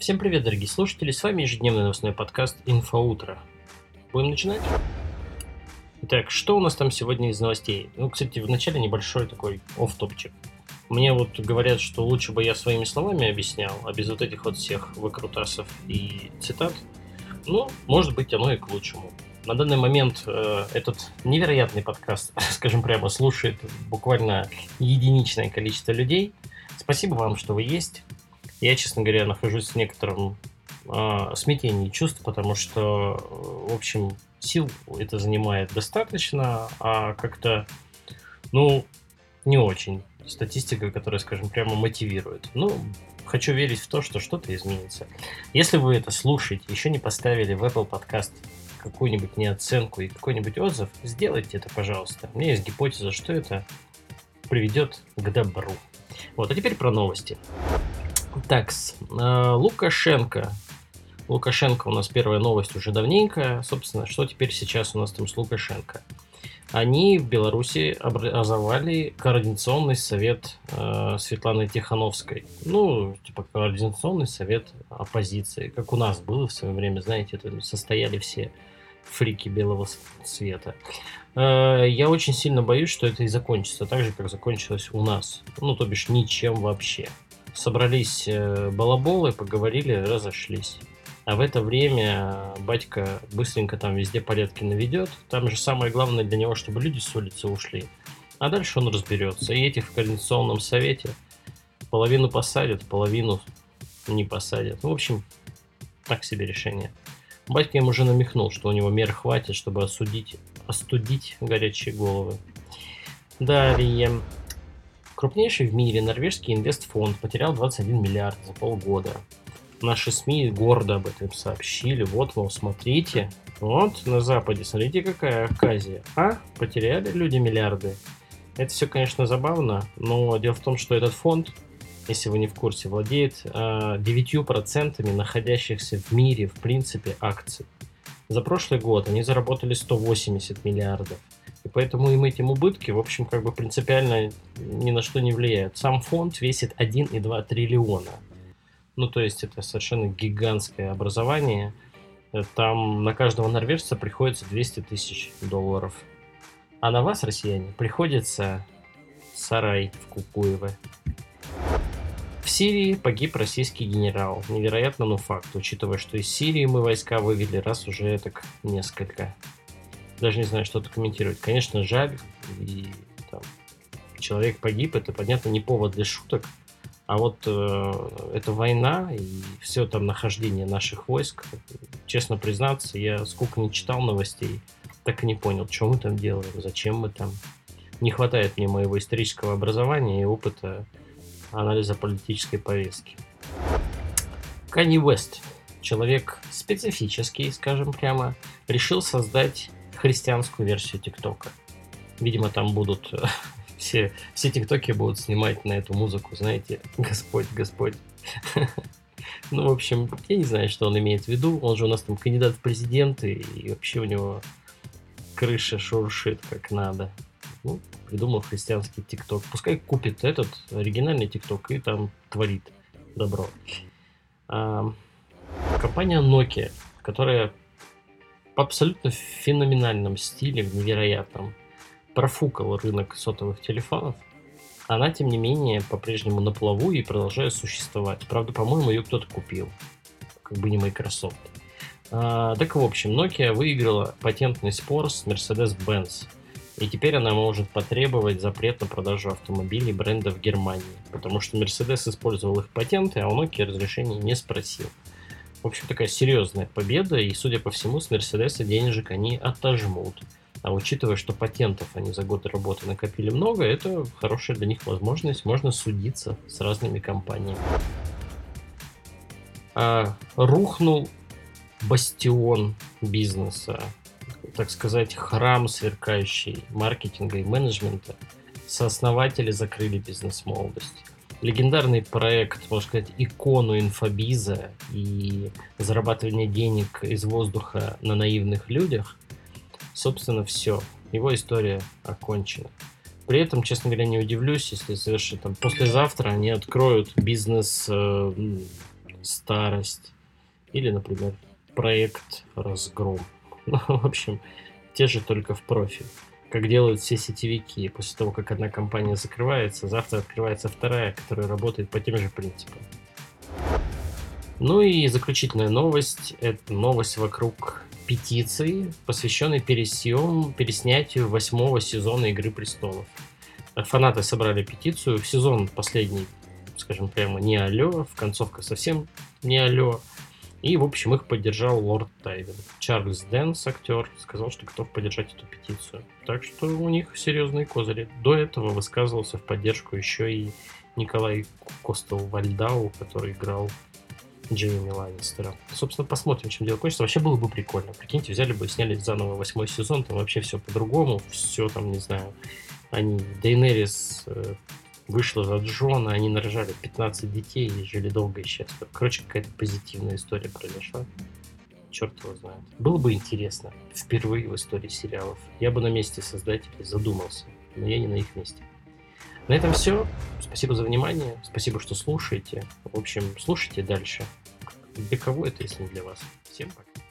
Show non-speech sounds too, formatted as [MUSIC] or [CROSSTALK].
Всем привет, дорогие слушатели, с вами ежедневный новостной подкаст «Инфоутро». Будем начинать? Итак, что у нас там сегодня из новостей? Ну, кстати, вначале небольшой такой оф-топчик. Мне вот говорят, что лучше бы я своими словами объяснял, а без вот этих вот всех выкрутасов и цитат. Ну, может быть, оно и к лучшему. На данный момент э, этот невероятный подкаст, [LAUGHS] скажем прямо, слушает буквально единичное количество людей. Спасибо вам, что вы есть. Я, честно говоря, нахожусь в некотором э, смятении чувств, потому что, в общем, сил это занимает достаточно, а как-то, ну, не очень. Статистика, которая, скажем, прямо мотивирует. Ну, хочу верить в то, что что-то изменится. Если вы это слушаете, еще не поставили в Apple Podcast какую-нибудь неоценку и какой-нибудь отзыв, сделайте это, пожалуйста. У меня есть гипотеза, что это приведет к добру. Вот, а теперь про новости. Так, Лукашенко. Лукашенко у нас первая новость уже давненько. Собственно, что теперь сейчас у нас там с Лукашенко? Они в Беларуси образовали координационный совет э, Светланы Тихановской. Ну, типа координационный совет оппозиции, как у нас было в свое время, знаете, это состояли все фрики белого цвета. Э, я очень сильно боюсь, что это и закончится так же, как закончилось у нас. Ну, то бишь, ничем вообще. Собрались э, балаболы, поговорили, разошлись. А в это время батька быстренько там везде порядки наведет. Там же самое главное для него, чтобы люди с улицы ушли. А дальше он разберется. И этих в Координационном совете половину посадят, половину не посадят. В общем, так себе решение. Батька ему уже намекнул, что у него мер хватит, чтобы осудить, остудить горячие головы. Далее. Крупнейший в мире норвежский инвестфонд потерял 21 миллиард за полгода. Наши СМИ гордо об этом сообщили. Вот, мол, смотрите. Вот на Западе, смотрите, какая оказия. А? Потеряли люди миллиарды. Это все, конечно, забавно, но дело в том, что этот фонд, если вы не в курсе, владеет э, 9% находящихся в мире, в принципе, акций. За прошлый год они заработали 180 миллиардов. Поэтому им этим убытки, в общем, как бы принципиально ни на что не влияют. Сам фонд весит 1,2 триллиона. Ну, то есть это совершенно гигантское образование. Там на каждого норвежца приходится 200 тысяч долларов. А на вас, россияне, приходится сарай в Кукуево. В Сирии погиб российский генерал. Невероятно, но факт, учитывая, что из Сирии мы войска вывели раз уже так несколько даже не знаю, что-то комментировать. Конечно, жаль, и там, человек погиб, это, понятно, не повод для шуток, а вот э, эта война и все там нахождение наших войск, честно признаться, я сколько не читал новостей, так и не понял, что мы там делаем, зачем мы там. Не хватает мне моего исторического образования и опыта анализа политической повестки. Канни Уэст, человек специфический, скажем прямо, решил создать христианскую версию ТикТока. Видимо, там будут [LAUGHS] все, все ТикТоки будут снимать на эту музыку, знаете, [LAUGHS] Господь, Господь. [LAUGHS] Ну, в общем, я не знаю, что он имеет в виду. Он же у нас там кандидат в президенты, и вообще у него крыша шуршит как надо. Ну, придумал христианский ТикТок. Пускай купит этот оригинальный ТикТок и там творит добро. А, компания Nokia, которая абсолютно феноменальном стиле, в невероятном, профукала рынок сотовых телефонов, она, тем не менее, по-прежнему на плаву и продолжает существовать. Правда, по-моему, ее кто-то купил. Как бы не Microsoft. А, так, в общем, Nokia выиграла патентный спор с Mercedes-Benz. И теперь она может потребовать запрет на продажу автомобилей бренда в Германии. Потому что Mercedes использовал их патенты, а у Nokia разрешения не спросил. В общем, такая серьезная победа, и, судя по всему, с Мерседеса денежек они отожмут. А учитывая, что патентов они за годы работы накопили много, это хорошая для них возможность. Можно судиться с разными компаниями. А, рухнул бастион бизнеса, так сказать, храм сверкающий маркетинга и менеджмента. Сооснователи закрыли бизнес-молодость легендарный проект, можно сказать, икону инфобиза и зарабатывание денег из воздуха на наивных людях, собственно, все. Его история окончена. При этом, честно говоря, не удивлюсь, если совершенно там послезавтра они откроют бизнес э, Старость или, например, проект Разгром. [LAUGHS] Ну, в общем, те же только в профиль. Как делают все сетевики. После того, как одна компания закрывается, завтра открывается вторая, которая работает по тем же принципам. Ну и заключительная новость. Это новость вокруг петиции, посвященной пересъем, переснятию восьмого сезона «Игры престолов». Фанаты собрали петицию. В сезон последний, скажем прямо, не алло, в концовка совсем не алло. И, в общем, их поддержал лорд Тайвин. Чарльз Дэнс, актер, сказал, что готов поддержать эту петицию. Так что у них серьезные козыри. До этого высказывался в поддержку еще и Николай Костер-Вальдау, который играл Джейми Ланнистера. Собственно, посмотрим, чем дело кончится. Вообще было бы прикольно. Прикиньте, взяли бы и сняли заново восьмой сезон, там вообще все по-другому, все там, не знаю, они, Дейнерис э, вышла за Джона, они нарожали 15 детей и жили долго и счастливо. Короче, какая-то позитивная история произошла. Черт его знает. Было бы интересно. Впервые в истории сериалов. Я бы на месте создателей задумался. Но я не на их месте. На этом все. Спасибо за внимание. Спасибо, что слушаете. В общем, слушайте дальше. Для кого это, если не для вас? Всем пока.